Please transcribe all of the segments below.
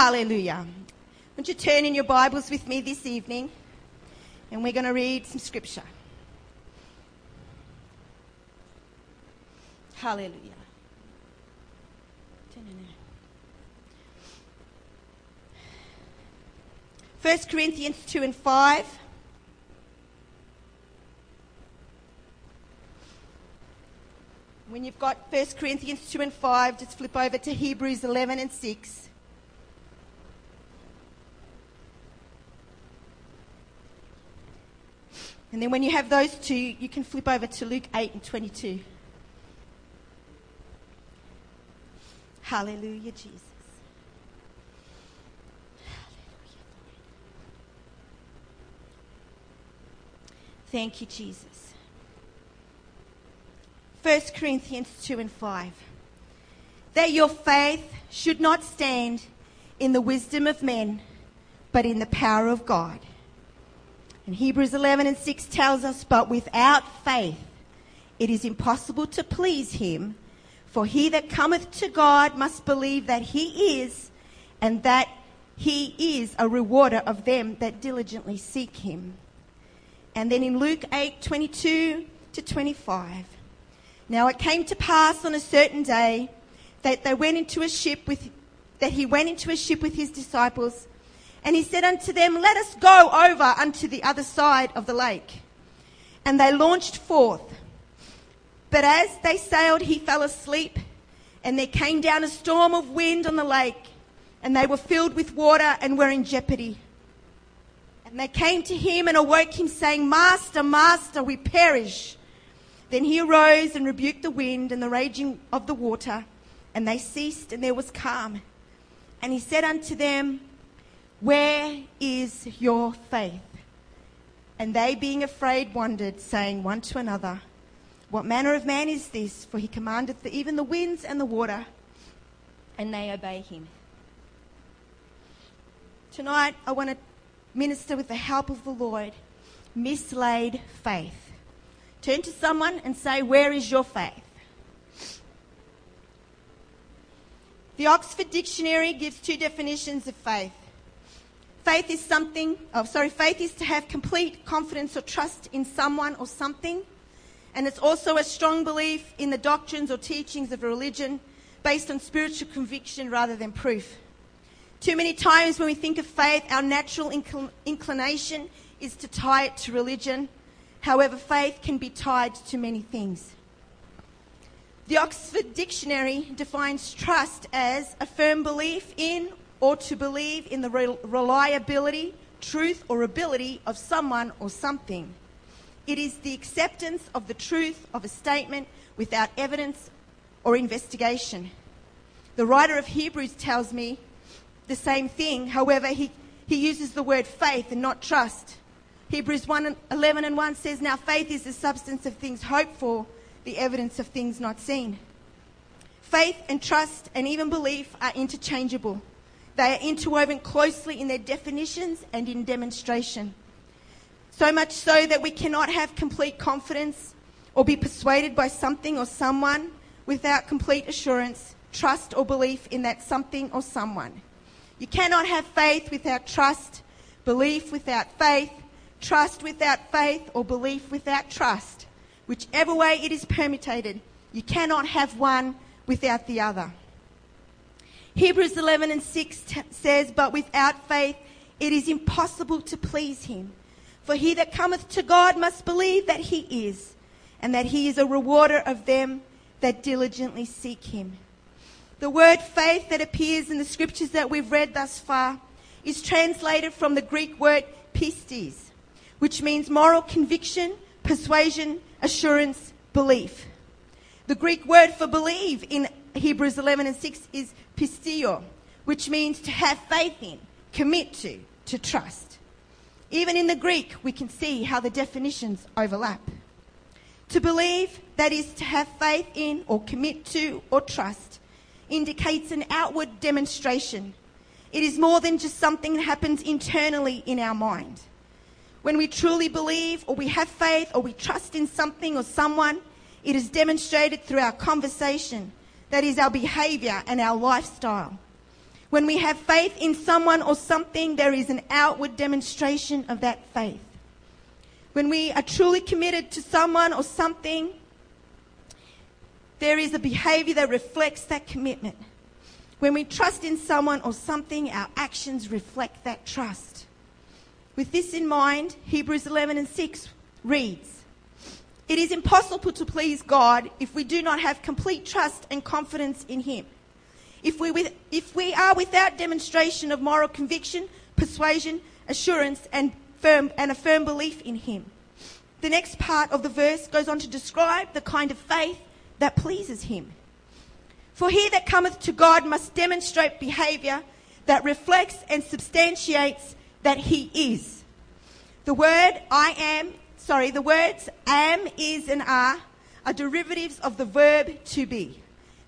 Hallelujah. Won't you turn in your Bibles with me this evening? And we're going to read some scripture. Hallelujah. 1 Corinthians 2 and 5. When you've got 1 Corinthians 2 and 5, just flip over to Hebrews 11 and 6. And then when you have those two, you can flip over to Luke 8 and 22. Hallelujah, Jesus. Hallelujah. Thank you, Jesus. 1 Corinthians 2 and 5. That your faith should not stand in the wisdom of men, but in the power of God. And Hebrews 11 and 6 tells us, But without faith it is impossible to please him, for he that cometh to God must believe that he is, and that he is a rewarder of them that diligently seek him. And then in Luke 8 22 to 25. Now it came to pass on a certain day that they went into a ship with, that he went into a ship with his disciples, and he said unto them, Let us go over unto the other side of the lake. And they launched forth. But as they sailed, he fell asleep, and there came down a storm of wind on the lake, and they were filled with water and were in jeopardy. And they came to him and awoke him, saying, Master, Master, we perish. Then he arose and rebuked the wind and the raging of the water, and they ceased, and there was calm. And he said unto them, Where is your faith? And they, being afraid, wondered, saying one to another, What manner of man is this? For he commandeth the, even the winds and the water, and they obey him. Tonight, I want to minister with the help of the Lord mislaid faith. Turn to someone and say, Where is your faith? The Oxford Dictionary gives two definitions of faith. Faith is something, oh, sorry, faith is to have complete confidence or trust in someone or something. And it's also a strong belief in the doctrines or teachings of a religion based on spiritual conviction rather than proof. Too many times when we think of faith, our natural incl- inclination is to tie it to religion However, faith can be tied to many things. The Oxford Dictionary defines trust as a firm belief in or to believe in the reliability, truth, or ability of someone or something. It is the acceptance of the truth of a statement without evidence or investigation. The writer of Hebrews tells me the same thing, however, he, he uses the word faith and not trust. Hebrews 1 11 and 1 says, Now faith is the substance of things hoped for, the evidence of things not seen. Faith and trust and even belief are interchangeable. They are interwoven closely in their definitions and in demonstration. So much so that we cannot have complete confidence or be persuaded by something or someone without complete assurance, trust, or belief in that something or someone. You cannot have faith without trust, belief without faith, trust without faith, or belief without trust. Whichever way it is permutated, you cannot have one without the other. Hebrews 11 and 6 t- says, But without faith it is impossible to please him. For he that cometh to God must believe that he is, and that he is a rewarder of them that diligently seek him. The word faith that appears in the scriptures that we've read thus far is translated from the Greek word pistis, which means moral conviction, persuasion, assurance, belief. The Greek word for believe in Hebrews 11 and 6 is pisteuo, which means to have faith in, commit to, to trust. Even in the Greek, we can see how the definitions overlap. To believe, that is to have faith in or commit to or trust, indicates an outward demonstration. It is more than just something that happens internally in our mind. When we truly believe or we have faith or we trust in something or someone, it is demonstrated through our conversation, that is, our behavior and our lifestyle. When we have faith in someone or something, there is an outward demonstration of that faith. When we are truly committed to someone or something, there is a behavior that reflects that commitment. When we trust in someone or something, our actions reflect that trust. With this in mind, Hebrews 11 and 6 reads It is impossible to please God if we do not have complete trust and confidence in Him. If we, with, if we are without demonstration of moral conviction, persuasion, assurance, and, firm, and a firm belief in Him. The next part of the verse goes on to describe the kind of faith that pleases Him. For he that cometh to God must demonstrate behavior that reflects and substantiates that he is. The word I am, sorry, the words am, is, and are are derivatives of the verb to be.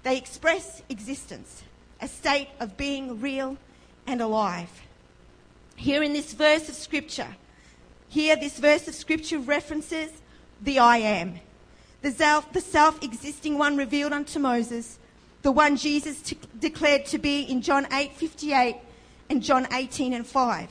They express existence, a state of being real and alive. Here in this verse of scripture, here this verse of scripture references the I am, the self, the self-existing one revealed unto Moses, the one Jesus t- declared to be in John 8:58 and John 18 and 5.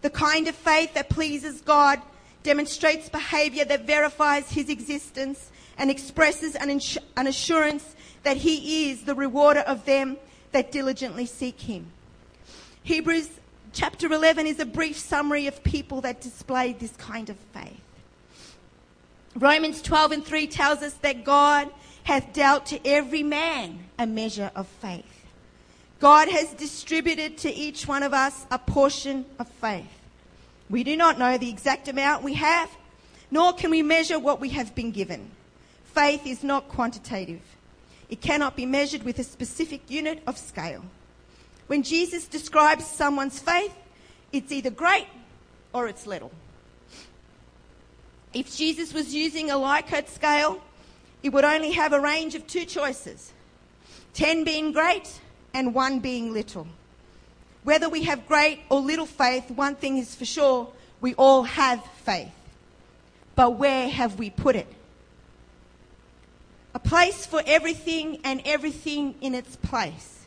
The kind of faith that pleases God demonstrates behavior that verifies his existence and expresses an, ins- an assurance that he is the rewarder of them that diligently seek him. Hebrews chapter 11 is a brief summary of people that displayed this kind of faith. Romans 12 and 3 tells us that God hath dealt to every man a measure of faith. God has distributed to each one of us a portion of faith. We do not know the exact amount we have, nor can we measure what we have been given. Faith is not quantitative. It cannot be measured with a specific unit of scale. When Jesus describes someone's faith, it's either great or it's little. If Jesus was using a Likert scale, it would only have a range of two choices 10 being great and 1 being little. Whether we have great or little faith, one thing is for sure we all have faith. But where have we put it? A place for everything and everything in its place.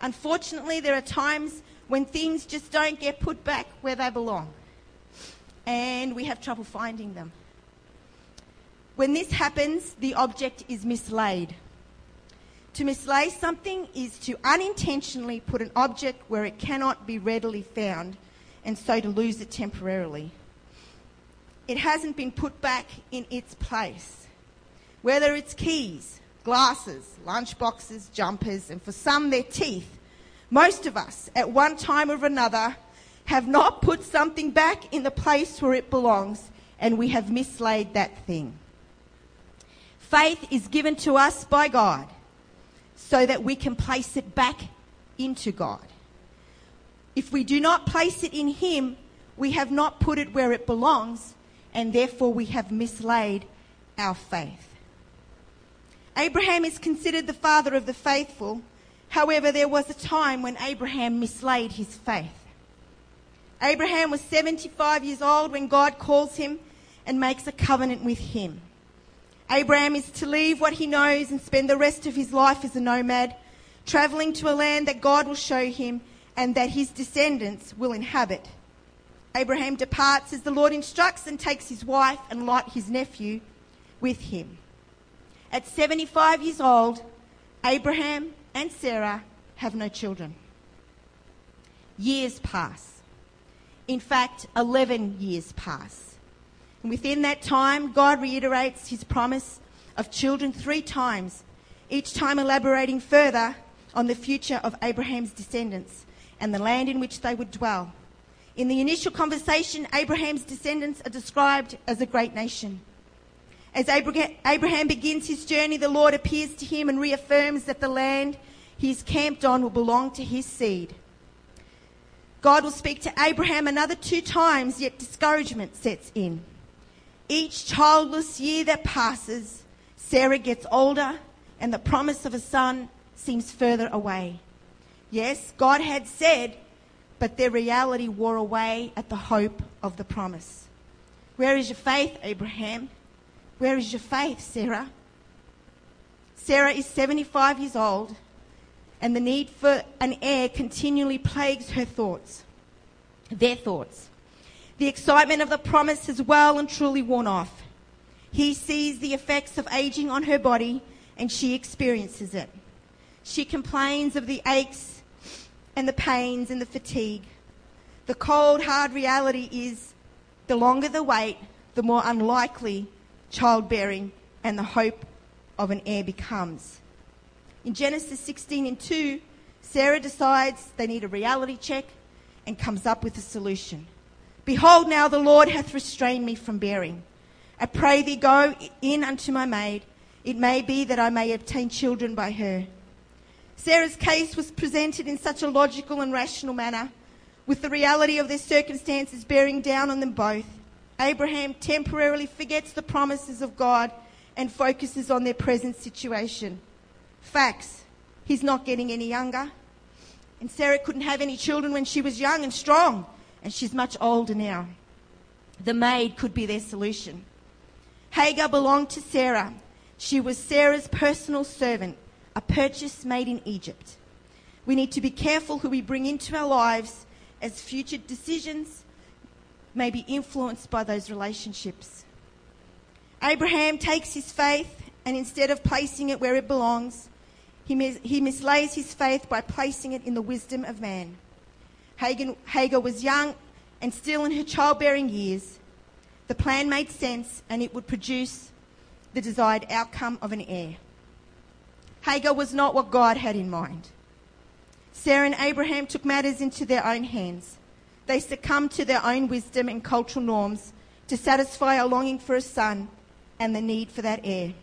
Unfortunately, there are times when things just don't get put back where they belong. And we have trouble finding them. When this happens, the object is mislaid. To mislay something is to unintentionally put an object where it cannot be readily found and so to lose it temporarily. It hasn't been put back in its place. Whether it's keys, glasses, lunchboxes, jumpers, and for some their teeth, most of us at one time or another have not put something back in the place where it belongs and we have mislaid that thing. Faith is given to us by God so that we can place it back into God. If we do not place it in Him, we have not put it where it belongs, and therefore we have mislaid our faith. Abraham is considered the father of the faithful. However, there was a time when Abraham mislaid his faith. Abraham was 75 years old when God calls him and makes a covenant with him. Abraham is to leave what he knows and spend the rest of his life as a nomad, traveling to a land that God will show him and that his descendants will inhabit. Abraham departs as the Lord instructs and takes his wife and Lot, his nephew, with him. At 75 years old, Abraham and Sarah have no children. Years pass. In fact, 11 years pass. And within that time, God reiterates his promise of children three times, each time elaborating further on the future of Abraham's descendants and the land in which they would dwell. In the initial conversation, Abraham's descendants are described as a great nation. As Abraham begins his journey, the Lord appears to him and reaffirms that the land he is camped on will belong to his seed. God will speak to Abraham another two times, yet discouragement sets in. Each childless year that passes, Sarah gets older and the promise of a son seems further away. Yes, God had said, but their reality wore away at the hope of the promise. Where is your faith, Abraham? Where is your faith, Sarah? Sarah is 75 years old, and the need for an heir continually plagues her thoughts, their thoughts. The excitement of the promise has well and truly worn off. He sees the effects of aging on her body and she experiences it. She complains of the aches and the pains and the fatigue. The cold, hard reality is the longer the wait, the more unlikely childbearing and the hope of an heir becomes. In Genesis 16 and 2, Sarah decides they need a reality check and comes up with a solution. Behold, now the Lord hath restrained me from bearing. I pray thee, go in unto my maid. It may be that I may obtain children by her. Sarah's case was presented in such a logical and rational manner, with the reality of their circumstances bearing down on them both. Abraham temporarily forgets the promises of God and focuses on their present situation. Facts. He's not getting any younger. And Sarah couldn't have any children when she was young and strong, and she's much older now. The maid could be their solution. Hagar belonged to Sarah. She was Sarah's personal servant, a purchase made in Egypt. We need to be careful who we bring into our lives as future decisions may be influenced by those relationships. Abraham takes his faith and instead of placing it where it belongs, he, mis- he mislays his faith by placing it in the wisdom of man. Hagar, Hagar was young and still in her childbearing years. The plan made sense and it would produce the desired outcome of an heir. Hagar was not what God had in mind. Sarah and Abraham took matters into their own hands. They succumbed to their own wisdom and cultural norms to satisfy a longing for a son and the need for that heir.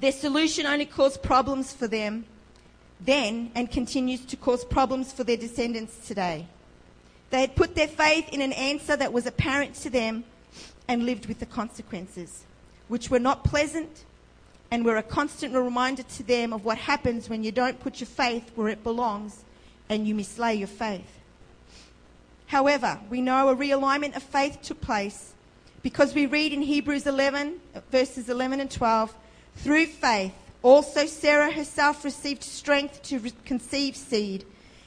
Their solution only caused problems for them then and continues to cause problems for their descendants today. They had put their faith in an answer that was apparent to them and lived with the consequences, which were not pleasant and were a constant reminder to them of what happens when you don't put your faith where it belongs and you mislay your faith. However, we know a realignment of faith took place because we read in Hebrews 11, verses 11 and 12, through faith, also Sarah herself received strength to re- conceive seed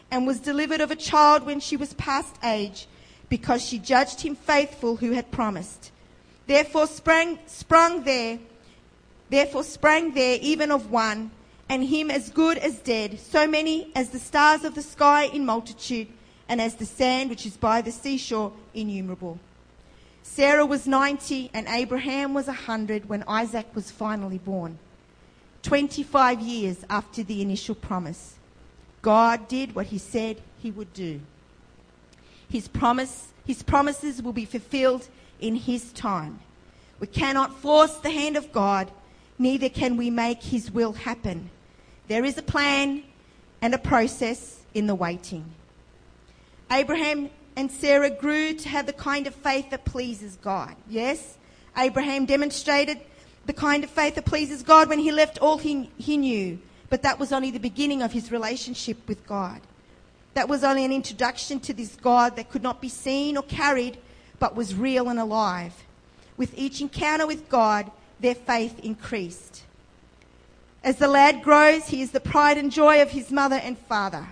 and was delivered of a child when she was past age because she judged him faithful who had promised. Therefore sprang, sprung there, therefore sprang there even of one, and him as good as dead, so many as the stars of the sky in multitude, and as the sand which is by the seashore innumerable. Sarah was 90 and Abraham was a 100 when Isaac was finally born. 25 years after the initial promise, God did what he said he would do. His promise, his promises will be fulfilled in his time. We cannot force the hand of God, neither can we make his will happen. There is a plan and a process in the waiting. Abraham and Sarah grew to have the kind of faith that pleases God. Yes, Abraham demonstrated the kind of faith that pleases God when he left all he, he knew, but that was only the beginning of his relationship with God. That was only an introduction to this God that could not be seen or carried, but was real and alive. With each encounter with God, their faith increased. As the lad grows, he is the pride and joy of his mother and father.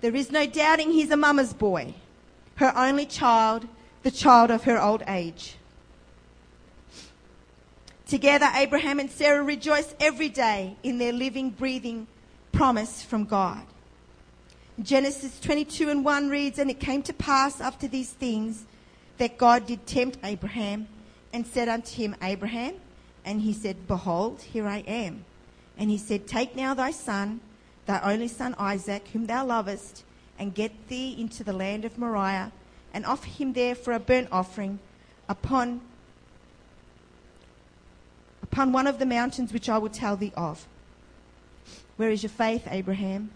There is no doubting he's a mama's boy her only child, the child of her old age. Together, Abraham and Sarah rejoice every day in their living, breathing promise from God. Genesis 22 and 1 reads, And it came to pass after these things that God did tempt Abraham and said unto him, Abraham, and he said, Behold, here I am. And he said, Take now thy son, thy only son Isaac, whom thou lovest, and get thee into the land of Moriah, and offer him there for a burnt offering upon, upon one of the mountains which I will tell thee of. Where is your faith, Abraham?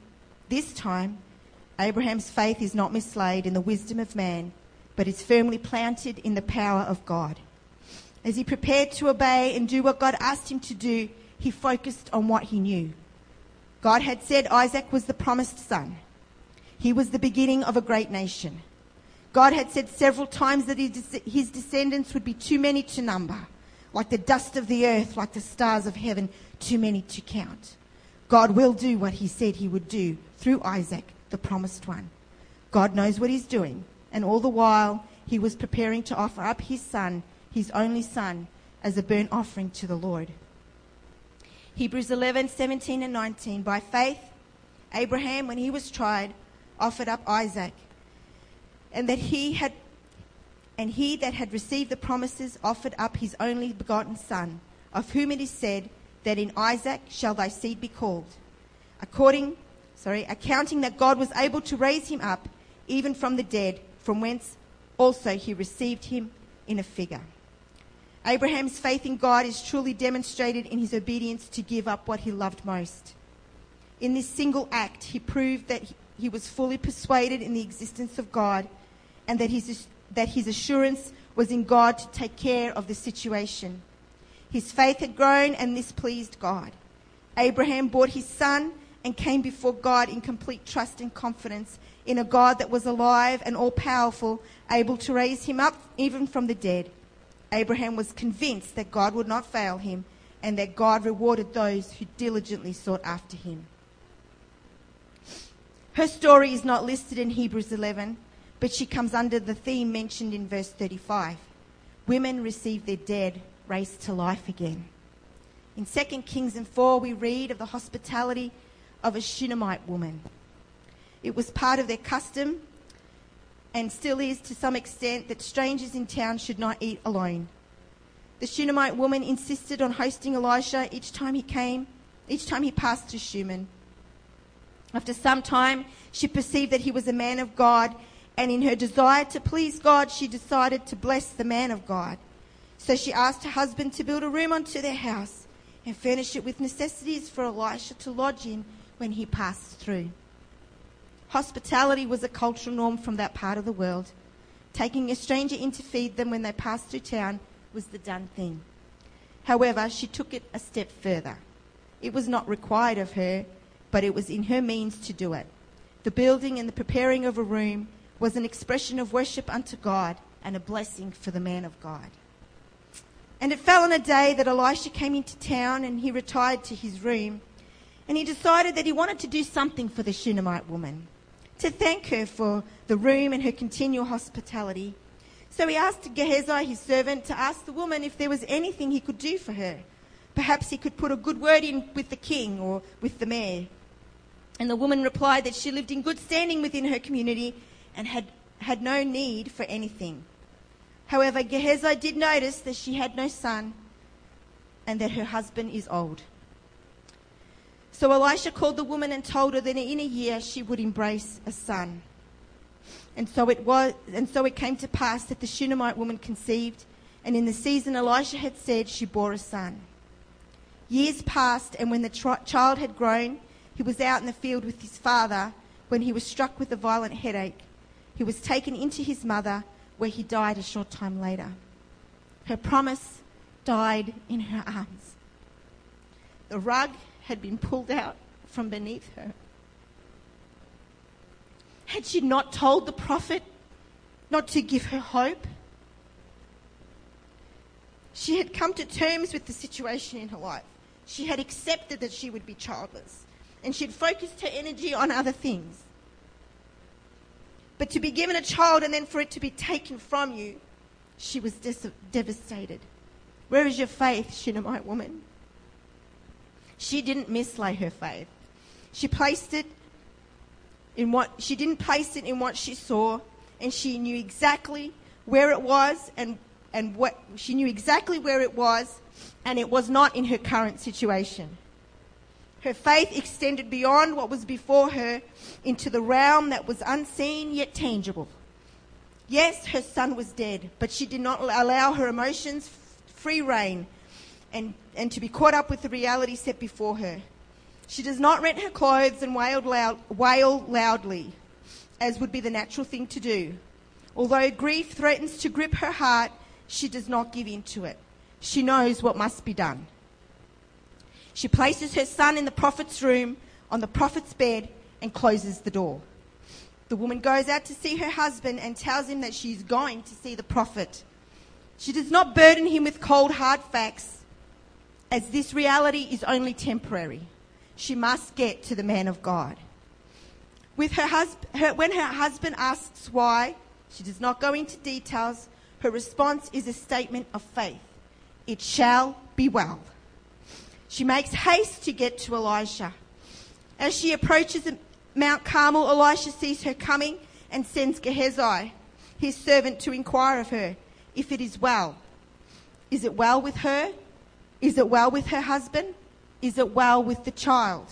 This time, Abraham's faith is not mislaid in the wisdom of man, but is firmly planted in the power of God. As he prepared to obey and do what God asked him to do, he focused on what he knew. God had said Isaac was the promised son. He was the beginning of a great nation. God had said several times that his descendants would be too many to number, like the dust of the earth, like the stars of heaven, too many to count. God will do what he said he would do through Isaac, the promised one. God knows what he's doing, and all the while he was preparing to offer up his son, his only son, as a burnt offering to the Lord. Hebrews 11, 17 and 19. By faith, Abraham, when he was tried, offered up Isaac, and that he had and he that had received the promises offered up his only begotten son, of whom it is said that in Isaac shall thy seed be called. According, sorry, accounting that God was able to raise him up even from the dead, from whence also he received him in a figure. Abraham's faith in God is truly demonstrated in his obedience to give up what he loved most. In this single act, he proved that he was fully persuaded in the existence of God and that his, that his assurance was in God to take care of the situation. His faith had grown and this pleased God. Abraham brought his son and came before God in complete trust and confidence in a God that was alive and all powerful, able to raise him up even from the dead. Abraham was convinced that God would not fail him and that God rewarded those who diligently sought after him. Her story is not listed in Hebrews 11, but she comes under the theme mentioned in verse 35. Women receive their dead raised to life again. In 2 Kings and 4, we read of the hospitality of a Shunammite woman. It was part of their custom and still is to some extent that strangers in town should not eat alone. The Shunammite woman insisted on hosting Elisha each time he came, each time he passed through Shunem. After some time, she perceived that he was a man of God, and in her desire to please God, she decided to bless the man of God. So she asked her husband to build a room onto their house and furnish it with necessities for Elisha to lodge in when he passed through. Hospitality was a cultural norm from that part of the world. Taking a stranger in to feed them when they passed through town was the done thing. However, she took it a step further. It was not required of her, but it was in her means to do it. The building and the preparing of a room was an expression of worship unto God and a blessing for the man of God. And it fell on a day that Elisha came into town and he retired to his room and he decided that he wanted to do something for the Shunammite woman to thank her for the room and her continual hospitality. So he asked Gehazi, his servant, to ask the woman if there was anything he could do for her. Perhaps he could put a good word in with the king or with the mayor. And the woman replied that she lived in good standing within her community and had, had no need for anything. However, Gehazi did notice that she had no son and that her husband is old. So Elisha called the woman and told her that in a year she would embrace a son. And so it was, and so it came to pass that the Shunammite woman conceived, and in the season Elisha had said she bore a son. Years passed, and when the child had grown, he was out in the field with his father when he was struck with a violent headache. He was taken into his mother, where he died a short time later. Her promise died in her arms. The rug had been pulled out from beneath her. Had she not told the prophet not to give her hope? She had come to terms with the situation in her life. She had accepted that she would be childless, and she had focused her energy on other things. But to be given a child and then for it to be taken from you, she was devastated. Where is your faith, Shunammite woman? She didn't mislay her faith. She placed it in what she didn't place it in what she saw, and she knew exactly where it was and and what she knew exactly where it was, and it was not in her current situation. Her faith extended beyond what was before her into the realm that was unseen yet tangible. Yes, her son was dead, but she did not allow her emotions free rein and, and to be caught up with the reality set before her. She does not rent her clothes and wail, loud, wail loudly, as would be the natural thing to do. Although grief threatens to grip her heart, she does not give in to it. She knows what must be done. She places her son in the prophet's room on the prophet's bed and closes the door. The woman goes out to see her husband and tells him that she is going to see the prophet. She does not burden him with cold, hard facts as this reality is only temporary. she must get to the man of God. With her husband, her, when her husband asks why, she does not go into details. Her response is a statement of faith. It shall be well. She makes haste to get to Elisha. As she approaches Mount Carmel, Elisha sees her coming and sends Gehazi, his servant, to inquire of her if it is well. Is it well with her? Is it well with her husband? Is it well with the child?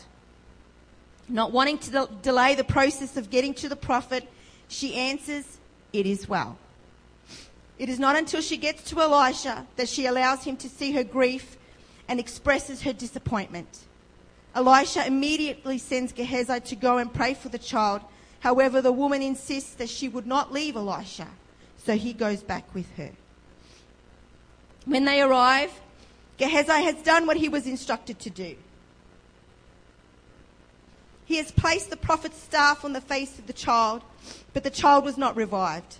Not wanting to de- delay the process of getting to the prophet, she answers, It is well. It is not until she gets to Elisha that she allows him to see her grief and expresses her disappointment. Elisha immediately sends Gehazi to go and pray for the child. However, the woman insists that she would not leave Elisha, so he goes back with her. When they arrive, Gehazi has done what he was instructed to do. He has placed the prophet's staff on the face of the child, but the child was not revived.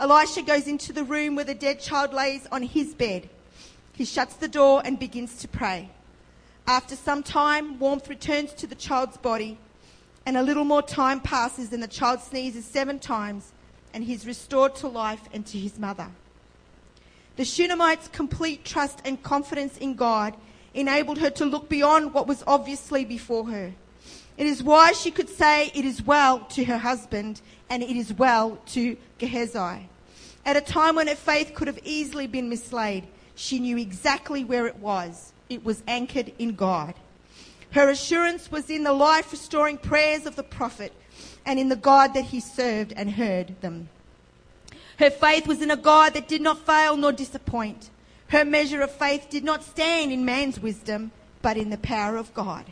Elisha goes into the room where the dead child lays on his bed. He shuts the door and begins to pray. After some time, warmth returns to the child's body, and a little more time passes, and the child sneezes seven times, and he is restored to life and to his mother. The Shunammite's complete trust and confidence in God enabled her to look beyond what was obviously before her. It is why she could say it is well to her husband and it is well to Gehazi. At a time when her faith could have easily been mislaid, she knew exactly where it was. It was anchored in God. Her assurance was in the life restoring prayers of the prophet and in the God that he served and heard them. Her faith was in a God that did not fail nor disappoint. Her measure of faith did not stand in man's wisdom, but in the power of God.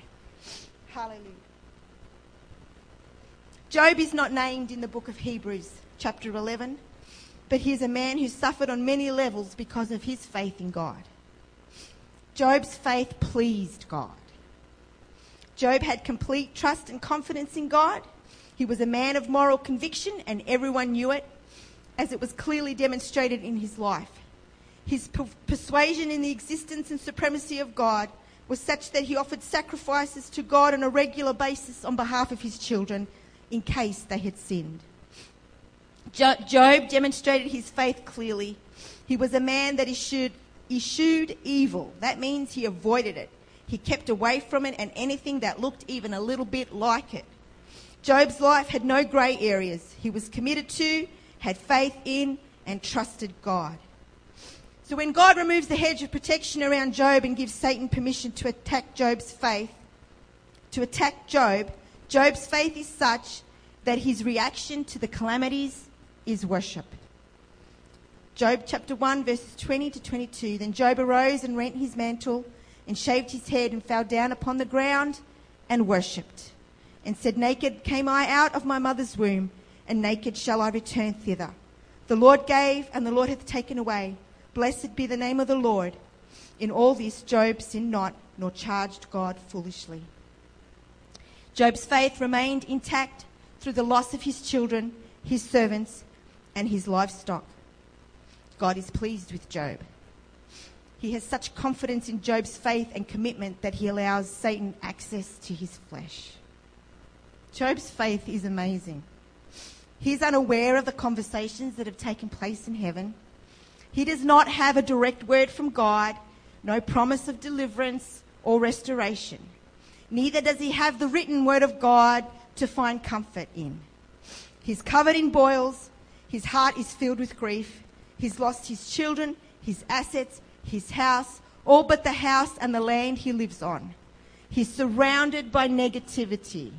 Hallelujah. Job is not named in the book of Hebrews, chapter 11, but he is a man who suffered on many levels because of his faith in God. Job's faith pleased God. Job had complete trust and confidence in God. He was a man of moral conviction, and everyone knew it as it was clearly demonstrated in his life. His per- persuasion in the existence and supremacy of God was such that he offered sacrifices to God on a regular basis on behalf of his children in case they had sinned. Jo- Job demonstrated his faith clearly. He was a man that eschewed, eschewed evil. That means he avoided it. He kept away from it and anything that looked even a little bit like it. Job's life had no grey areas. He was committed to had faith in, and trusted God. So when God removes the hedge of protection around Job and gives Satan permission to attack Job's faith, to attack Job, Job's faith is such that his reaction to the calamities is worship. Job chapter 1, verses 20 to 22. Then Job arose and rent his mantle and shaved his head and fell down upon the ground and worshipped and said, Naked came I out of my mother's womb and naked shall I return thither. The Lord gave, and the Lord hath taken away. Blessed be the name of the Lord. In all this, Job sinned not, nor charged God foolishly. Job's faith remained intact through the loss of his children, his servants, and his livestock. God is pleased with Job. He has such confidence in Job's faith and commitment that he allows Satan access to his flesh. Job's faith is amazing. He's unaware of the conversations that have taken place in heaven. He does not have a direct word from God, no promise of deliverance or restoration. Neither does he have the written word of God to find comfort in. He's covered in boils. His heart is filled with grief. He's lost his children, his assets, his house, all but the house and the land he lives on. He's surrounded by negativity.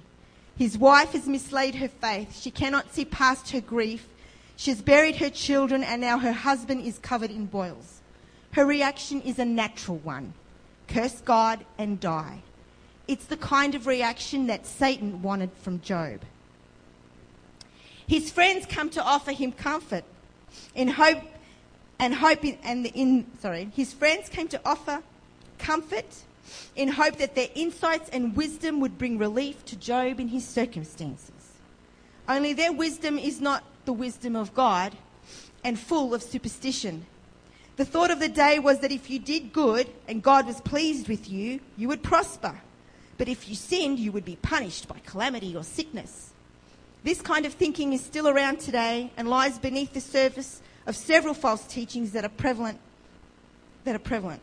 His wife has mislaid her faith. She cannot see past her grief. She has buried her children, and now her husband is covered in boils. Her reaction is a natural one curse God and die. It's the kind of reaction that Satan wanted from Job. His friends come to offer him comfort in hope and hope in, and in sorry, his friends came to offer comfort in hope that their insights and wisdom would bring relief to Job in his circumstances. Only their wisdom is not the wisdom of God and full of superstition. The thought of the day was that if you did good and God was pleased with you, you would prosper. But if you sinned, you would be punished by calamity or sickness. This kind of thinking is still around today and lies beneath the surface of several false teachings that are prevalent. That are prevalent.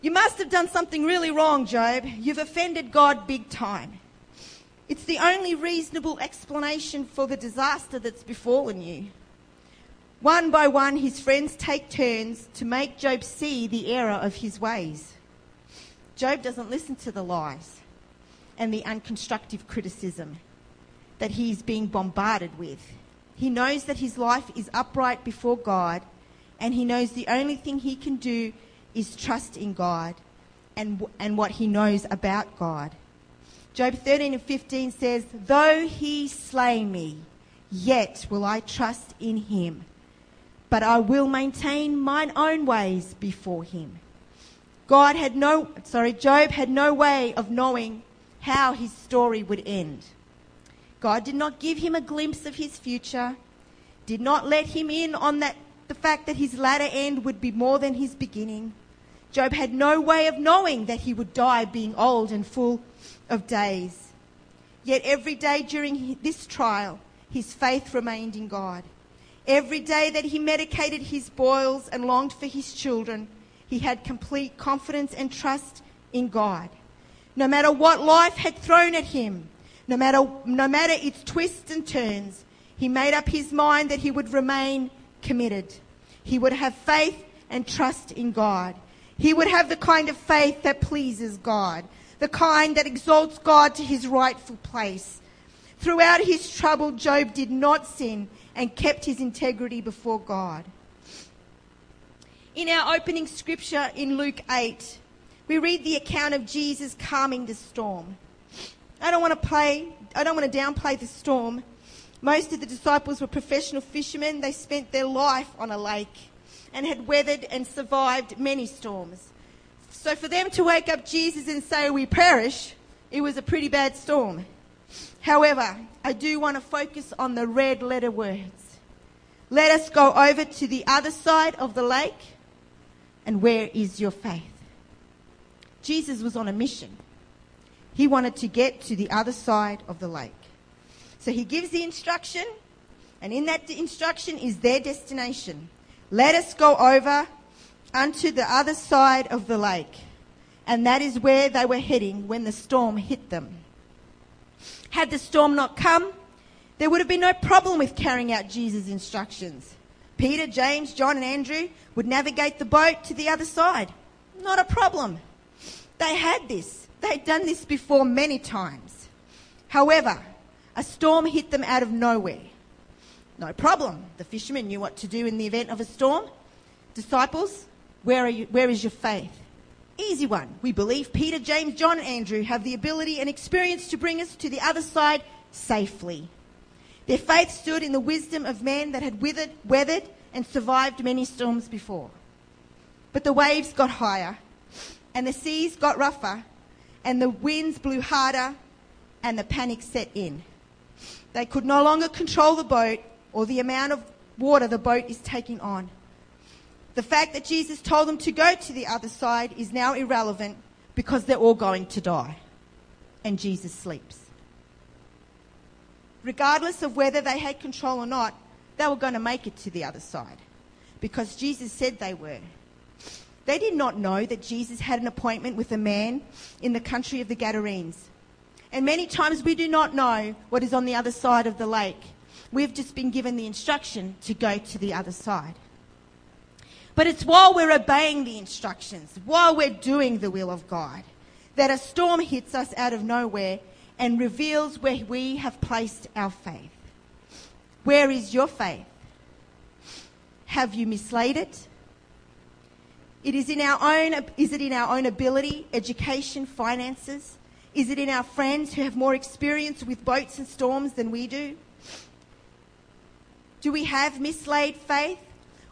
You must have done something really wrong, Job. You've offended God big time. It's the only reasonable explanation for the disaster that's befallen you. One by one, his friends take turns to make Job see the error of his ways. Job doesn't listen to the lies and the unconstructive criticism that he's being bombarded with. He knows that his life is upright before God, and he knows the only thing he can do is trust in God and, and what he knows about God. Job 13 and 15 says, Though he slay me, yet will I trust in him, but I will maintain mine own ways before him. God had no, sorry, Job had no way of knowing how his story would end. God did not give him a glimpse of his future, did not let him in on that, the fact that his latter end would be more than his beginning. Job had no way of knowing that he would die being old and full of days. Yet every day during this trial, his faith remained in God. Every day that he medicated his boils and longed for his children, he had complete confidence and trust in God. No matter what life had thrown at him, no matter, no matter its twists and turns, he made up his mind that he would remain committed. He would have faith and trust in God. He would have the kind of faith that pleases God, the kind that exalts God to his rightful place. Throughout his trouble, Job did not sin and kept his integrity before God. In our opening scripture in Luke 8, we read the account of Jesus calming the storm. I don't want to play, I don't want to downplay the storm. Most of the disciples were professional fishermen. They spent their life on a lake and had weathered and survived many storms. So for them to wake up Jesus and say, We perish, it was a pretty bad storm. However, I do want to focus on the red letter words. Let us go over to the other side of the lake and where is your faith? Jesus was on a mission. He wanted to get to the other side of the lake. So he gives the instruction, and in that instruction is their destination. Let us go over unto the other side of the lake. And that is where they were heading when the storm hit them. Had the storm not come, there would have been no problem with carrying out Jesus' instructions. Peter, James, John, and Andrew would navigate the boat to the other side. Not a problem. They had this. They had done this before many times. However, a storm hit them out of nowhere. No problem. The fishermen knew what to do in the event of a storm. Disciples, where, are you, where is your faith? Easy one. We believe Peter, James, John, and Andrew have the ability and experience to bring us to the other side safely. Their faith stood in the wisdom of men that had withered, weathered and survived many storms before. But the waves got higher, and the seas got rougher, and the winds blew harder, and the panic set in. They could no longer control the boat or the amount of water the boat is taking on. The fact that Jesus told them to go to the other side is now irrelevant because they're all going to die. And Jesus sleeps regardless of whether they had control or not, they were going to make it to the other side because Jesus said they were. They did not know that Jesus had an appointment with a man in the country of the Gadarenes. And many times we do not know what is on the other side of the lake. We've just been given the instruction to go to the other side. But it's while we're obeying the instructions, while we're doing the will of God, that a storm hits us out of nowhere and reveals where we have placed our faith. Where is your faith? Have you mislaid it? It is in our own, is it in our own ability, education, finances? Is it in our friends who have more experience with boats and storms than we do? Do we have mislaid faith?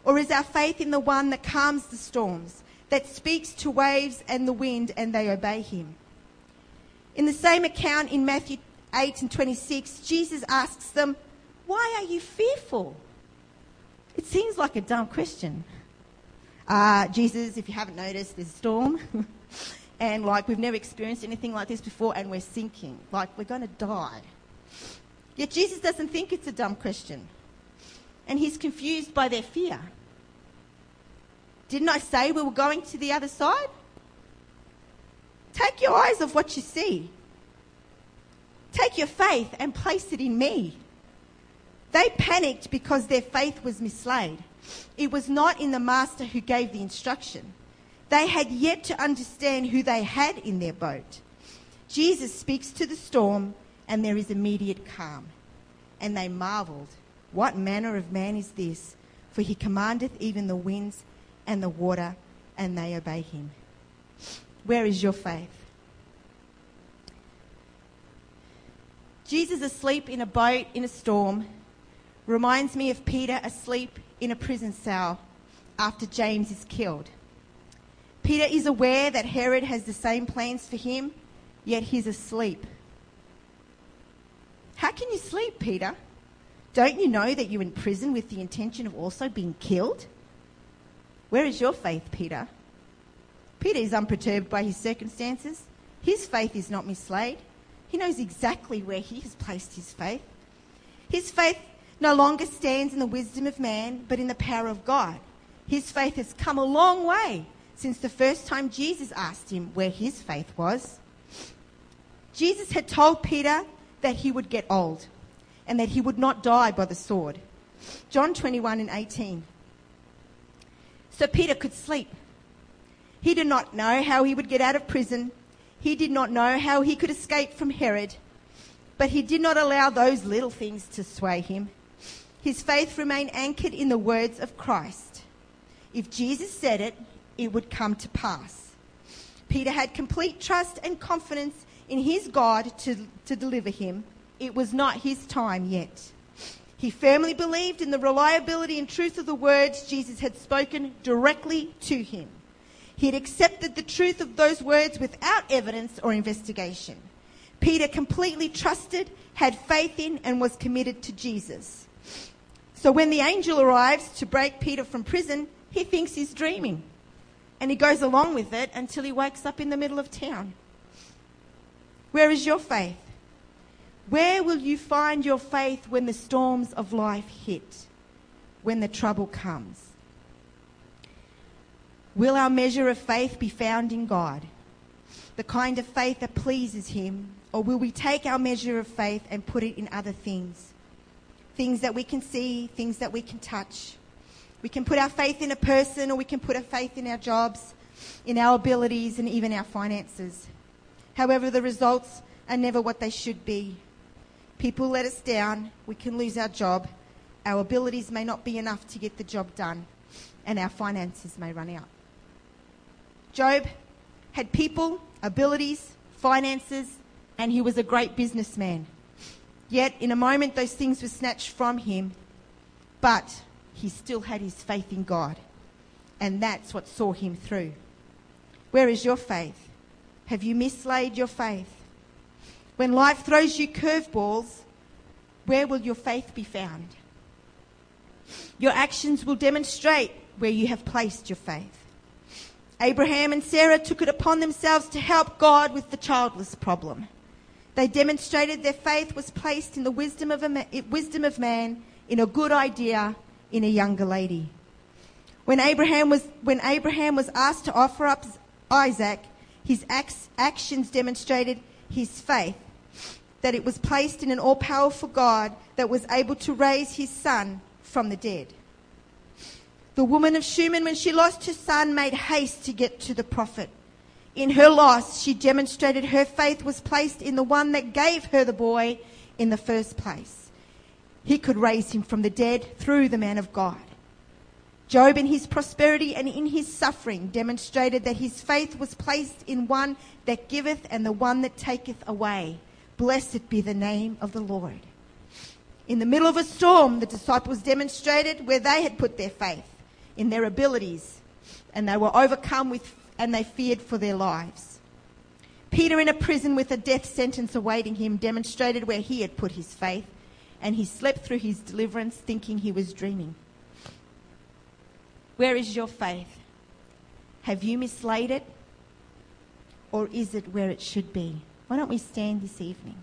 Or is our faith in the one that calms the storms, that speaks to waves and the wind and they obey him? In the same account in Matthew 8 and 26, Jesus asks them, Why are you fearful? It seems like a dumb question. Uh, Jesus, if you haven't noticed, there's a storm. and like we've never experienced anything like this before and we're sinking, like we're going to die. Yet Jesus doesn't think it's a dumb question. And he's confused by their fear. Didn't I say we were going to the other side? Take your eyes off what you see. Take your faith and place it in me. They panicked because their faith was mislaid. It was not in the master who gave the instruction. They had yet to understand who they had in their boat. Jesus speaks to the storm, and there is immediate calm. And they marveled, What manner of man is this? For he commandeth even the winds and the water, and they obey him. Where is your faith? Jesus asleep in a boat in a storm reminds me of Peter asleep in a prison cell after James is killed. Peter is aware that Herod has the same plans for him, yet he's asleep. How can you sleep, Peter? Don't you know that you're in prison with the intention of also being killed? Where is your faith, Peter? Peter is unperturbed by his circumstances. His faith is not mislaid. He knows exactly where he has placed his faith. His faith no longer stands in the wisdom of man, but in the power of God. His faith has come a long way since the first time Jesus asked him where his faith was. Jesus had told Peter that he would get old and that he would not die by the sword. John 21 and 18. So Peter could sleep. He did not know how he would get out of prison. He did not know how he could escape from Herod. But he did not allow those little things to sway him. His faith remained anchored in the words of Christ. If Jesus said it, it would come to pass. Peter had complete trust and confidence in his God to, to deliver him. It was not his time yet. He firmly believed in the reliability and truth of the words Jesus had spoken directly to him. He had accepted the truth of those words without evidence or investigation. Peter completely trusted, had faith in, and was committed to Jesus. So when the angel arrives to break Peter from prison, he thinks he's dreaming. And he goes along with it until he wakes up in the middle of town. Where is your faith? Where will you find your faith when the storms of life hit, when the trouble comes? Will our measure of faith be found in God, the kind of faith that pleases Him, or will we take our measure of faith and put it in other things? Things that we can see, things that we can touch. We can put our faith in a person or we can put our faith in our jobs, in our abilities, and even our finances. However, the results are never what they should be. People let us down, we can lose our job, our abilities may not be enough to get the job done, and our finances may run out. Job had people, abilities, finances, and he was a great businessman. Yet, in a moment, those things were snatched from him, but he still had his faith in God. And that's what saw him through. Where is your faith? Have you mislaid your faith? When life throws you curveballs, where will your faith be found? Your actions will demonstrate where you have placed your faith. Abraham and Sarah took it upon themselves to help God with the childless problem. They demonstrated their faith was placed in the wisdom of, ma- wisdom of man, in a good idea, in a younger lady. When Abraham was, when Abraham was asked to offer up Isaac, his actions demonstrated his faith, that it was placed in an all powerful God that was able to raise his son from the dead. The woman of Shunem, when she lost her son, made haste to get to the prophet. In her loss, she demonstrated her faith was placed in the one that gave her the boy in the first place. He could raise him from the dead through the man of God. Job, in his prosperity and in his suffering, demonstrated that his faith was placed in one that giveth and the one that taketh away. Blessed be the name of the Lord. In the middle of a storm, the disciples demonstrated where they had put their faith in their abilities, and they were overcome with and they feared for their lives. Peter, in a prison with a death sentence awaiting him, demonstrated where he had put his faith, and he slept through his deliverance thinking he was dreaming. Where is your faith? Have you mislaid it? or is it where it should be? Why don't we stand this evening?